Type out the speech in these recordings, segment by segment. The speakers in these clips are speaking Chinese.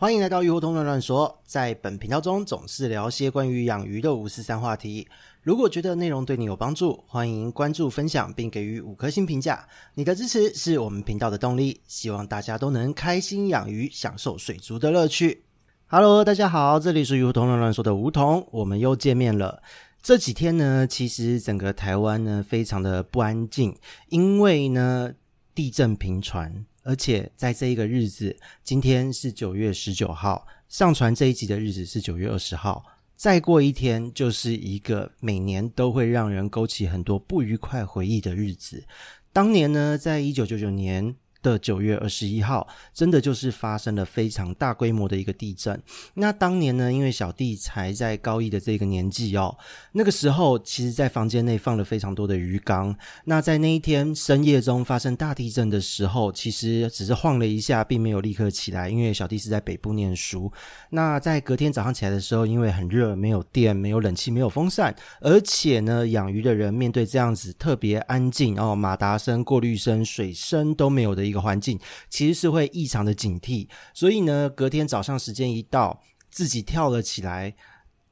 欢迎来到鱼活通乱乱说，在本频道中总是聊些关于养鱼的五四三话题。如果觉得内容对你有帮助，欢迎关注、分享并给予五颗星评价。你的支持是我们频道的动力。希望大家都能开心养鱼，享受水族的乐趣。Hello，大家好，这里是鱼活通乱乱说的梧桐，我们又见面了。这几天呢，其实整个台湾呢非常的不安静，因为呢地震频传，而且在这一个日子，今天是九月十九号，上传这一集的日子是九月二十号，再过一天就是一个每年都会让人勾起很多不愉快回忆的日子。当年呢，在一九九九年。的九月二十一号，真的就是发生了非常大规模的一个地震。那当年呢，因为小弟才在高一的这个年纪哦，那个时候其实，在房间内放了非常多的鱼缸。那在那一天深夜中发生大地震的时候，其实只是晃了一下，并没有立刻起来，因为小弟是在北部念书。那在隔天早上起来的时候，因为很热，没有电，没有冷气，没有风扇，而且呢，养鱼的人面对这样子特别安静哦，马达声、过滤声、水声都没有的。一个环境其实是会异常的警惕，所以呢，隔天早上时间一到，自己跳了起来，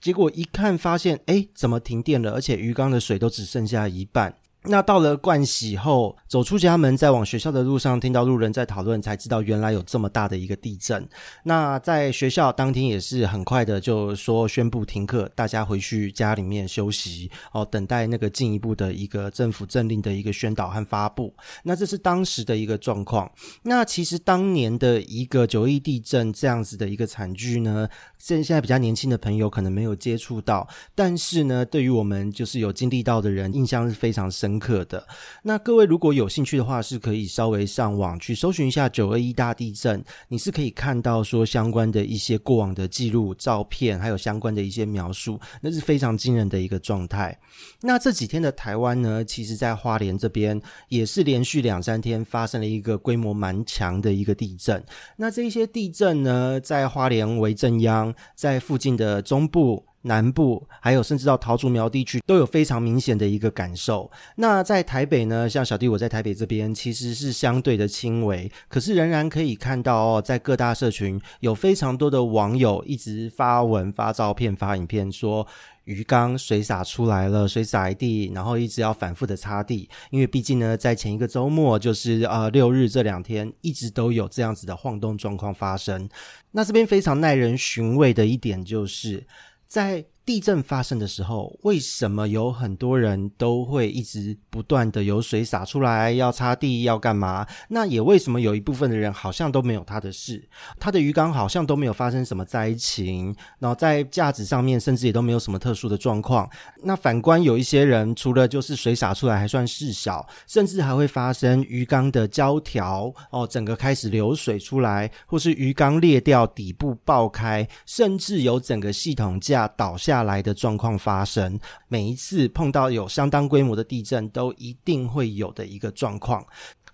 结果一看发现，哎，怎么停电了？而且鱼缸的水都只剩下一半。那到了盥洗后，走出家门，在往学校的路上，听到路人在讨论，才知道原来有这么大的一个地震。那在学校当天也是很快的，就说宣布停课，大家回去家里面休息哦，等待那个进一步的一个政府政令的一个宣导和发布。那这是当时的一个状况。那其实当年的一个九一地震这样子的一个惨剧呢，现现在比较年轻的朋友可能没有接触到，但是呢，对于我们就是有经历到的人，印象是非常深。课的。那各位如果有兴趣的话，是可以稍微上网去搜寻一下九二一大地震，你是可以看到说相关的一些过往的记录、照片，还有相关的一些描述，那是非常惊人的一个状态。那这几天的台湾呢，其实在花莲这边也是连续两三天发生了一个规模蛮强的一个地震。那这一些地震呢，在花莲为震央，在附近的中部。南部还有甚至到桃竹苗地区都有非常明显的一个感受。那在台北呢，像小弟我在台北这边其实是相对的轻微，可是仍然可以看到哦，在各大社群有非常多的网友一直发文、发照片、发影片，说鱼缸水洒出来了，水洒一地，然后一直要反复的擦地，因为毕竟呢，在前一个周末就是呃六日这两天一直都有这样子的晃动状况发生。那这边非常耐人寻味的一点就是。在地震发生的时候，为什么有很多人都会一直不断的有水洒出来，要擦地，要干嘛？那也为什么有一部分的人好像都没有他的事，他的鱼缸好像都没有发生什么灾情，然后在架子上面甚至也都没有什么特殊的状况。那反观有一些人，除了就是水洒出来还算事小，甚至还会发生鱼缸的胶条哦，整个开始流水出来，或是鱼缸裂掉，底部爆开，甚至有整个系统架倒下。下来的状况发生，每一次碰到有相当规模的地震，都一定会有的一个状况。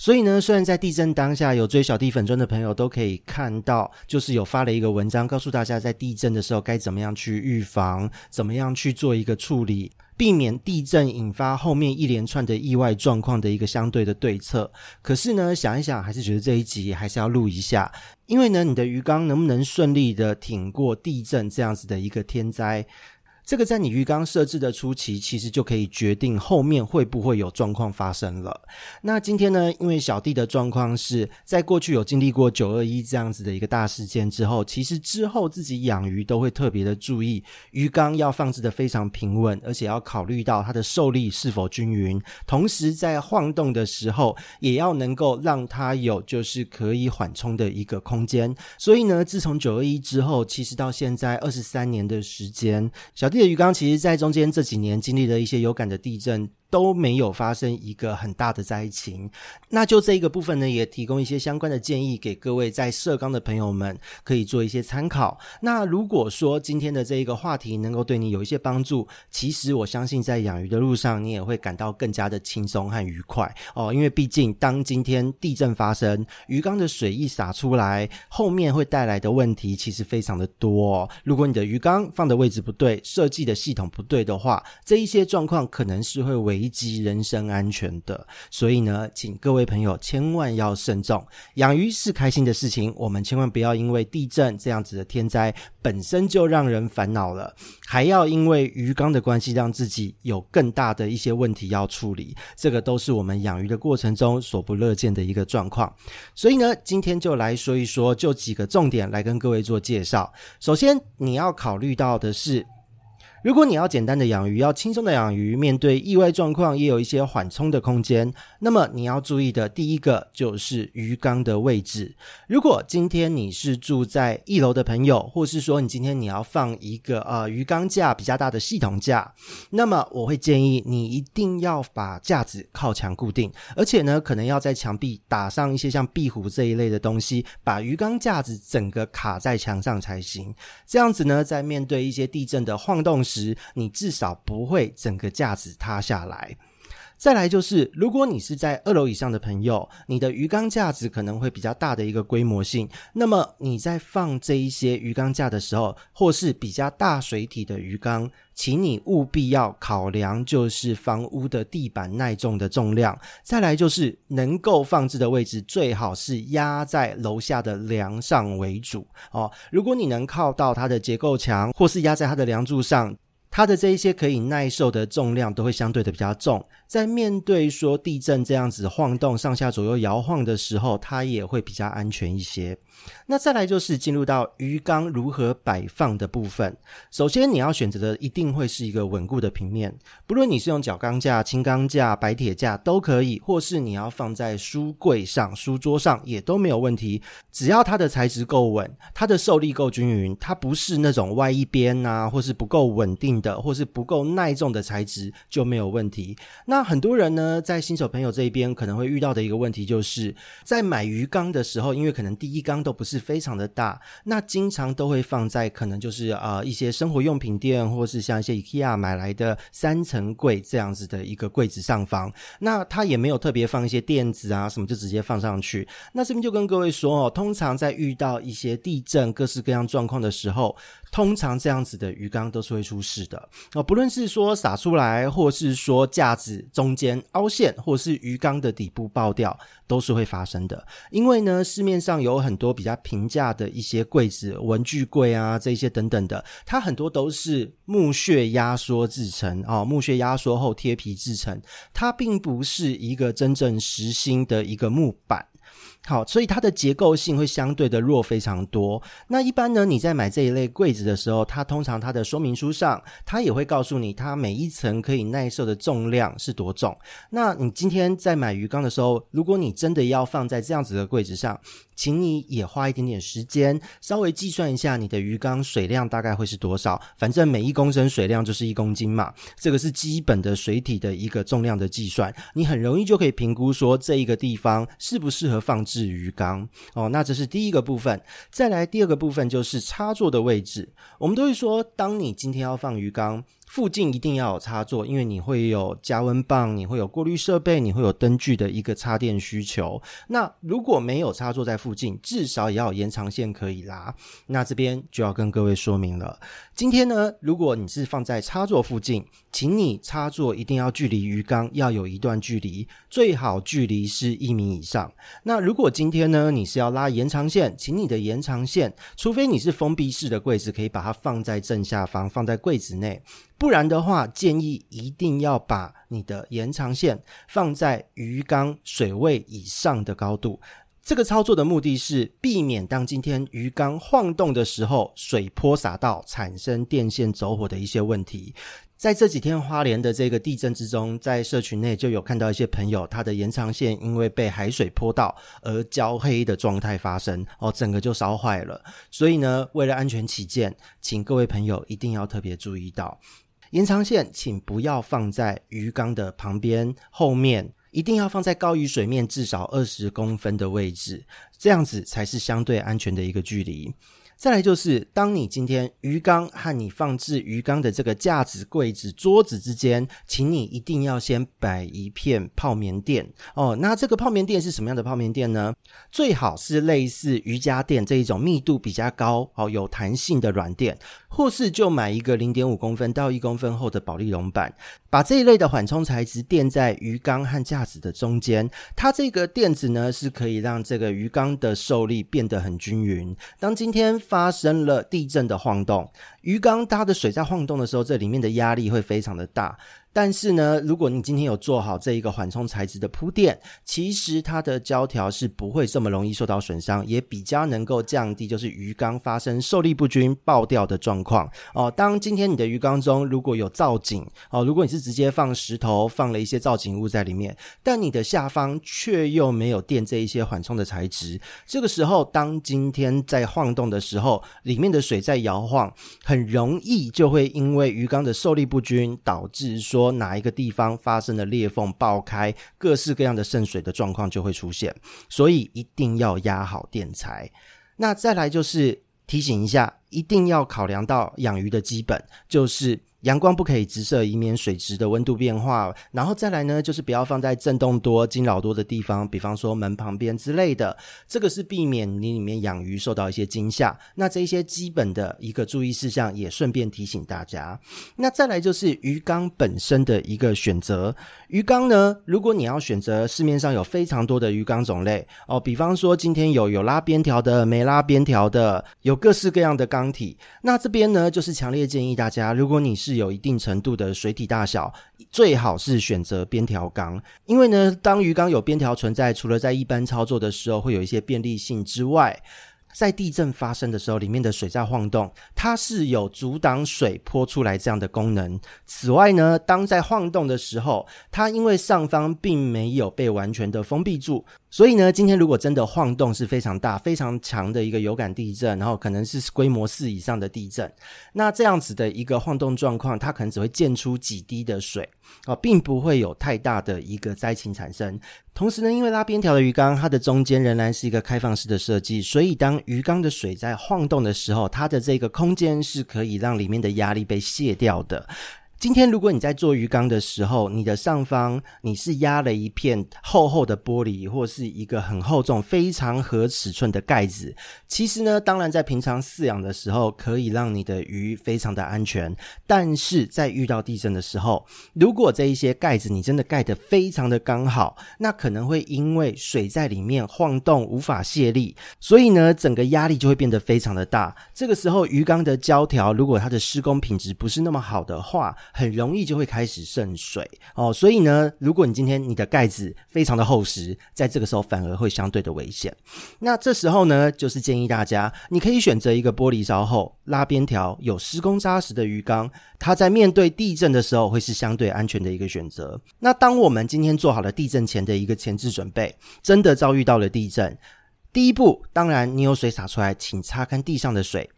所以呢，虽然在地震当下有追小弟粉砖的朋友都可以看到，就是有发了一个文章，告诉大家在地震的时候该怎么样去预防，怎么样去做一个处理，避免地震引发后面一连串的意外状况的一个相对的对策。可是呢，想一想，还是觉得这一集还是要录一下，因为呢，你的鱼缸能不能顺利的挺过地震这样子的一个天灾？这个在你鱼缸设置的初期，其实就可以决定后面会不会有状况发生了。那今天呢，因为小弟的状况是在过去有经历过九二一这样子的一个大事件之后，其实之后自己养鱼都会特别的注意，鱼缸要放置的非常平稳，而且要考虑到它的受力是否均匀，同时在晃动的时候，也要能够让它有就是可以缓冲的一个空间。所以呢，自从九二一之后，其实到现在二十三年的时间，小弟。鱼缸其实，在中间这几年经历了一些有感的地震。都没有发生一个很大的灾情，那就这一个部分呢，也提供一些相关的建议给各位在社缸的朋友们，可以做一些参考。那如果说今天的这一个话题能够对你有一些帮助，其实我相信在养鱼的路上，你也会感到更加的轻松和愉快哦。因为毕竟当今天地震发生，鱼缸的水一洒出来，后面会带来的问题其实非常的多哦。如果你的鱼缸放的位置不对，设计的系统不对的话，这一些状况可能是会危。危及人身安全的。所以呢，请各位朋友千万要慎重。养鱼是开心的事情，我们千万不要因为地震这样子的天灾本身就让人烦恼了，还要因为鱼缸的关系让自己有更大的一些问题要处理。这个都是我们养鱼的过程中所不乐见的一个状况。所以呢，今天就来说一说，就几个重点来跟各位做介绍。首先，你要考虑到的是，如果你要简单的养鱼，要轻松的养鱼，面对意外状况也有一些缓冲的空间，那么你要注意的第一个就是鱼缸的位置。如果今天你是住在一楼的朋友，或是说你今天你要放一个呃鱼缸架比较大的系统架，那么我会建议你一定要把架子靠墙固定，而且呢，可能要在墙壁打上一些像壁虎这一类的东西，把鱼缸架子整个卡在墙上才行。这样子呢，在面对一些地震的晃动时，你至少不会整个架子塌下来。再来就是，如果你是在二楼以上的朋友，你的鱼缸架子可能会比较大的一个规模性，那么你在放这一些鱼缸架的时候，或是比较大水体的鱼缸，请你务必要考量就是房屋的地板耐重的重量。再来就是能够放置的位置，最好是压在楼下的梁上为主哦。如果你能靠到它的结构墙，或是压在它的梁柱上。它的这一些可以耐受的重量都会相对的比较重，在面对说地震这样子晃动、上下左右摇晃的时候，它也会比较安全一些。那再来就是进入到鱼缸如何摆放的部分。首先你要选择的一定会是一个稳固的平面，不论你是用角钢架、轻钢架、白铁架都可以，或是你要放在书柜上、书桌上也都没有问题。只要它的材质够稳，它的受力够均匀，它不是那种歪一边啊，或是不够稳定的，或是不够耐重的材质就没有问题。那很多人呢，在新手朋友这一边可能会遇到的一个问题，就是在买鱼缸的时候，因为可能第一缸都不是非常的大，那经常都会放在可能就是呃一些生活用品店，或是像一些 IKEA 买来的三层柜这样子的一个柜子上方，那它也没有特别放一些垫子啊什么，就直接放上去。那这边就跟各位说哦，通常在遇到一些地震各式各样状况的时候，通常这样子的鱼缸都是会出事的哦，不论是说洒出来，或是说架子中间凹陷，或是鱼缸的底部爆掉，都是会发生的。因为呢，市面上有很多比较平价的一些柜子、文具柜啊，这些等等的，它很多都是木屑压缩制成哦，木屑压缩后贴皮制成，它并不是一个真正实心的一个木板。好，所以它的结构性会相对的弱非常多。那一般呢，你在买这一类柜子的时候，它通常它的说明书上，它也会告诉你，它每一层可以耐受的重量是多重。那你今天在买鱼缸的时候，如果你真的要放在这样子的柜子上，请你也花一点点时间，稍微计算一下你的鱼缸水量大概会是多少。反正每一公升水量就是一公斤嘛，这个是基本的水体的一个重量的计算，你很容易就可以评估说这一个地方适不适合放置鱼缸哦。那这是第一个部分，再来第二个部分就是插座的位置。我们都会说，当你今天要放鱼缸，附近一定要有插座，因为你会有加温棒，你会有过滤设备，你会有灯具的一个插电需求。那如果没有插座在附近，至少也要有延长线可以拉。那这边就要跟各位说明了。今天呢，如果你是放在插座附近，请你插座一定要距离鱼缸要有一段距离，最好距离是一米以上。那如果今天呢，你是要拉延长线，请你的延长线，除非你是封闭式的柜子，可以把它放在正下方，放在柜子内。不然的话，建议一定要把你的延长线放在鱼缸水位以上的高度。这个操作的目的是避免当今天鱼缸晃动的时候，水泼洒到产生电线走火的一些问题。在这几天花莲的这个地震之中，在社群内就有看到一些朋友，他的延长线因为被海水泼到而焦黑的状态发生，哦，整个就烧坏了。所以呢，为了安全起见，请各位朋友一定要特别注意到。延长线，请不要放在鱼缸的旁边、后面，一定要放在高于水面至少二十公分的位置。这样子才是相对安全的一个距离。再来就是，当你今天鱼缸和你放置鱼缸的这个架子、柜子、桌子之间，请你一定要先摆一片泡棉垫哦。那这个泡棉垫是什么样的泡棉垫呢？最好是类似瑜伽垫这一种密度比较高、哦有弹性的软垫，或是就买一个零点五公分到一公分厚的保丽龙板，把这一类的缓冲材质垫在鱼缸和架子的中间。它这个垫子呢，是可以让这个鱼缸的受力变得很均匀。当今天发生了地震的晃动，鱼缸它的水在晃动的时候，这里面的压力会非常的大。但是呢，如果你今天有做好这一个缓冲材质的铺垫，其实它的胶条是不会这么容易受到损伤，也比较能够降低就是鱼缸发生受力不均爆掉的状况哦。当今天你的鱼缸中如果有造景哦，如果你是直接放石头，放了一些造景物在里面，但你的下方却又没有垫这一些缓冲的材质，这个时候当今天在晃动的时候，里面的水在摇晃，很容易就会因为鱼缸的受力不均导致说。说哪一个地方发生了裂缝爆开，各式各样的渗水的状况就会出现，所以一定要压好电材。那再来就是提醒一下，一定要考量到养鱼的基本，就是。阳光不可以直射，以免水质的温度变化。然后再来呢，就是不要放在震动多、惊扰多的地方，比方说门旁边之类的。这个是避免你里面养鱼受到一些惊吓。那这一些基本的一个注意事项，也顺便提醒大家。那再来就是鱼缸本身的一个选择。鱼缸呢，如果你要选择，市面上有非常多的鱼缸种类哦，比方说今天有有拉边条的、没拉边条的，有各式各样的缸体。那这边呢，就是强烈建议大家，如果你是是有一定程度的水体大小，最好是选择边条缸，因为呢，当鱼缸有边条存在，除了在一般操作的时候会有一些便利性之外，在地震发生的时候，里面的水在晃动，它是有阻挡水泼出来这样的功能。此外呢，当在晃动的时候，它因为上方并没有被完全的封闭住，所以呢，今天如果真的晃动是非常大、非常强的一个有感地震，然后可能是规模四以上的地震，那这样子的一个晃动状况，它可能只会溅出几滴的水啊，并不会有太大的一个灾情产生。同时呢，因为拉边条的鱼缸，它的中间仍然是一个开放式的设计，所以当鱼缸的水在晃动的时候，它的这个空间是可以让里面的压力被卸掉的。今天，如果你在做鱼缸的时候，你的上方你是压了一片厚厚的玻璃，或是一个很厚重、非常合尺寸的盖子。其实呢，当然在平常饲养的时候，可以让你的鱼非常的安全。但是在遇到地震的时候，如果这一些盖子你真的盖得非常的刚好，那可能会因为水在里面晃动无法卸力，所以呢，整个压力就会变得非常的大。这个时候，鱼缸的胶条如果它的施工品质不是那么好的话，很容易就会开始渗水哦，所以呢，如果你今天你的盖子非常的厚实，在这个时候反而会相对的危险。那这时候呢，就是建议大家，你可以选择一个玻璃稍厚、拉边条、有施工扎实的鱼缸，它在面对地震的时候会是相对安全的一个选择。那当我们今天做好了地震前的一个前置准备，真的遭遇到了地震，第一步，当然你有水洒出来，请擦干地上的水。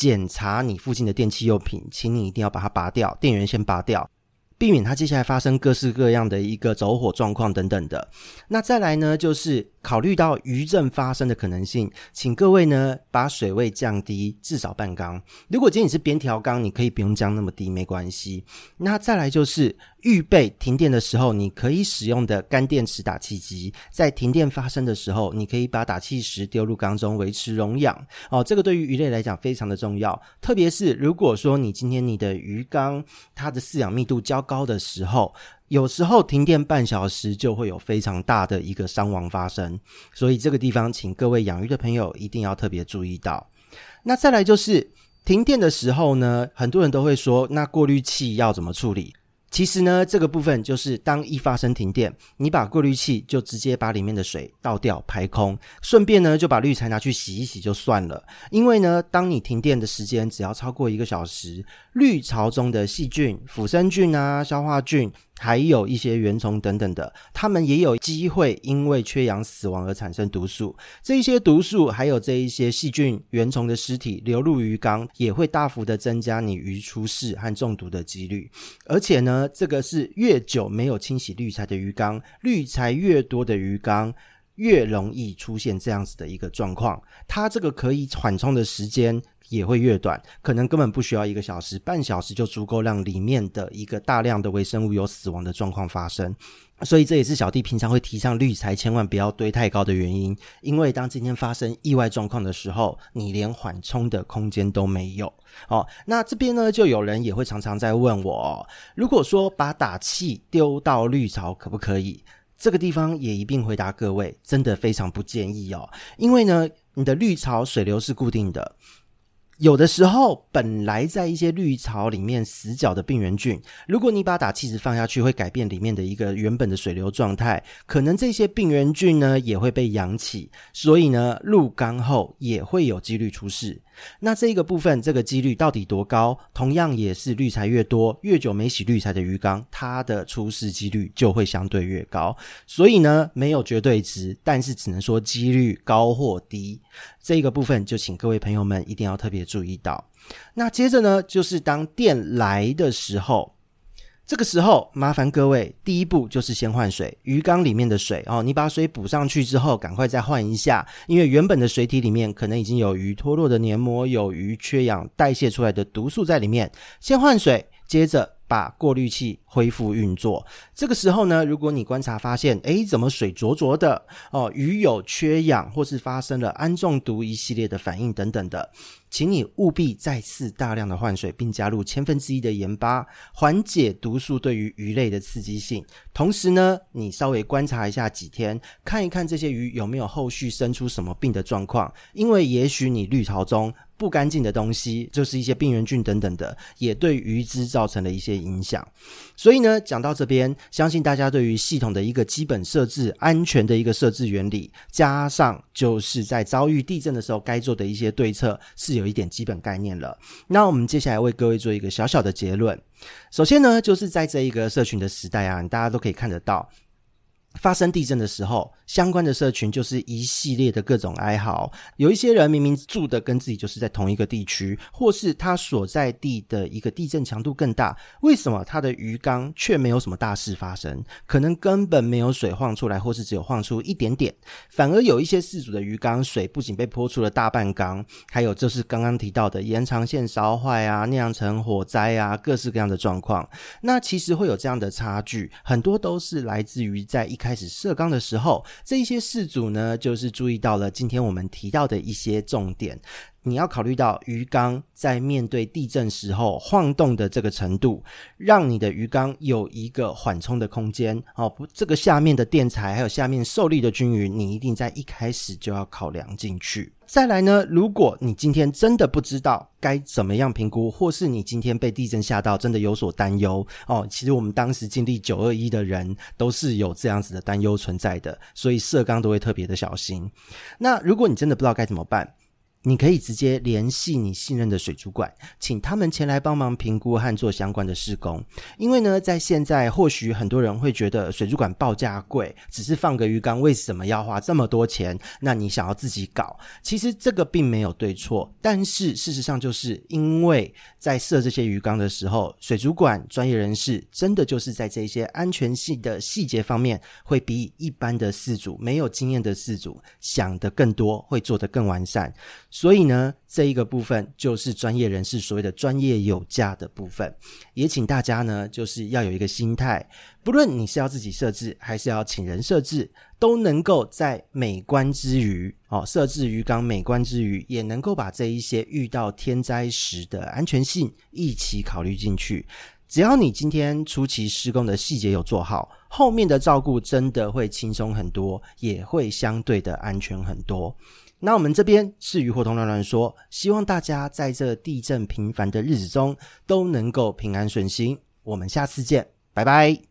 检查你附近的电器用品，请你一定要把它拔掉，电源先拔掉，避免它接下来发生各式各样的一个走火状况等等的。那再来呢，就是。考虑到余震发生的可能性，请各位呢把水位降低至少半缸。如果今天你是边条缸，你可以不用降那么低，没关系。那再来就是预备停电的时候，你可以使用的干电池打气机，在停电发生的时候，你可以把打气石丢入缸中维持溶氧。哦，这个对于鱼类来讲非常的重要，特别是如果说你今天你的鱼缸它的饲养密度较高的时候。有时候停电半小时就会有非常大的一个伤亡发生，所以这个地方请各位养鱼的朋友一定要特别注意到。那再来就是停电的时候呢，很多人都会说，那过滤器要怎么处理？其实呢，这个部分就是当一发生停电，你把过滤器就直接把里面的水倒掉排空，顺便呢就把滤材拿去洗一洗就算了。因为呢，当你停电的时间只要超过一个小时，滤槽中的细菌、腐生菌啊、消化菌，还有一些原虫等等的，它们也有机会因为缺氧死亡而产生毒素。这一些毒素还有这一些细菌、原虫的尸体流入鱼缸，也会大幅的增加你鱼出事和中毒的几率。而且呢，这个是越久没有清洗滤材的鱼缸，滤材越多的鱼缸。越容易出现这样子的一个状况。它这个可以缓冲的时间也会越短，可能根本不需要一个小时，半小时就足够让里面的一个大量的微生物有死亡的状况发生。所以这也是小弟平常会提倡滤材千万不要堆太高的原因，因为当今天发生意外状况的时候，你连缓冲的空间都没有。哦，那这边呢，就有人也会常常在问我，如果说把打气丢到滤槽可不可以？这个地方也一并回答各位，真的非常不建议哦，因为呢，你的绿槽水流是固定的。有的时候，本来在一些绿槽里面死角的病原菌，如果你把打气池放下去，会改变里面的一个原本的水流状态，可能这些病原菌呢也会被扬起，所以呢，入缸后也会有几率出事。那这个部分，这个几率到底多高？同样也是滤材越多，越久没洗滤材的鱼缸，它的出事几率就会相对越高。所以呢，没有绝对值，但是只能说几率高或低。这个部分就请各位朋友们一定要特别注意到。那接着呢，就是当电来的时候。这个时候，麻烦各位，第一步就是先换水，鱼缸里面的水哦，你把水补上去之后，赶快再换一下，因为原本的水体里面可能已经有鱼脱落的黏膜，有鱼缺氧代谢出来的毒素在里面，先换水，接着。把过滤器恢复运作。这个时候呢，如果你观察发现，诶，怎么水浊浊的哦，鱼有缺氧，或是发生了氨中毒一系列的反应等等的，请你务必再次大量的换水，并加入千分之一的盐巴，缓解毒素对于鱼类的刺激性。同时呢，你稍微观察一下几天，看一看这些鱼有没有后续生出什么病的状况，因为也许你滤槽中。不干净的东西，就是一些病原菌等等的，也对鱼只造成了一些影响。所以呢，讲到这边，相信大家对于系统的一个基本设置、安全的一个设置原理，加上就是在遭遇地震的时候该做的一些对策，是有一点基本概念了。那我们接下来为各位做一个小小的结论。首先呢，就是在这一个社群的时代啊，大家都可以看得到。发生地震的时候，相关的社群就是一系列的各种哀嚎。有一些人明明住的跟自己就是在同一个地区，或是他所在地的一个地震强度更大，为什么他的鱼缸却没有什么大事发生？可能根本没有水晃出来，或是只有晃出一点点。反而有一些事主的鱼缸水不仅被泼出了大半缸，还有就是刚刚提到的延长线烧坏啊，酿成火灾啊，各式各样的状况。那其实会有这样的差距，很多都是来自于在一开始设纲的时候，这一些事主呢，就是注意到了今天我们提到的一些重点。你要考虑到鱼缸在面对地震时候晃动的这个程度，让你的鱼缸有一个缓冲的空间。哦，不，这个下面的垫材还有下面受力的均匀，你一定在一开始就要考量进去。再来呢，如果你今天真的不知道该怎么样评估，或是你今天被地震吓到，真的有所担忧哦，其实我们当时经历九二一的人都是有这样子的担忧存在的，所以设缸都会特别的小心。那如果你真的不知道该怎么办，你可以直接联系你信任的水族馆，请他们前来帮忙评估和做相关的施工。因为呢，在现在或许很多人会觉得水族馆报价贵，只是放个鱼缸，为什么要花这么多钱？那你想要自己搞，其实这个并没有对错。但是事实上，就是因为在设这些鱼缸的时候，水族馆专业人士真的就是在这些安全性的细节方面，会比一般的饲主没有经验的饲主想得更多，会做得更完善。所以呢，这一个部分就是专业人士所谓的专业有价的部分，也请大家呢，就是要有一个心态，不论你是要自己设置，还是要请人设置，都能够在美观之余，哦，设置鱼缸美观之余，也能够把这一些遇到天灾时的安全性一起考虑进去。只要你今天初期施工的细节有做好，后面的照顾真的会轻松很多，也会相对的安全很多。那我们这边是鱼活通乱乱说，希望大家在这地震频繁的日子中都能够平安顺心。我们下次见，拜拜。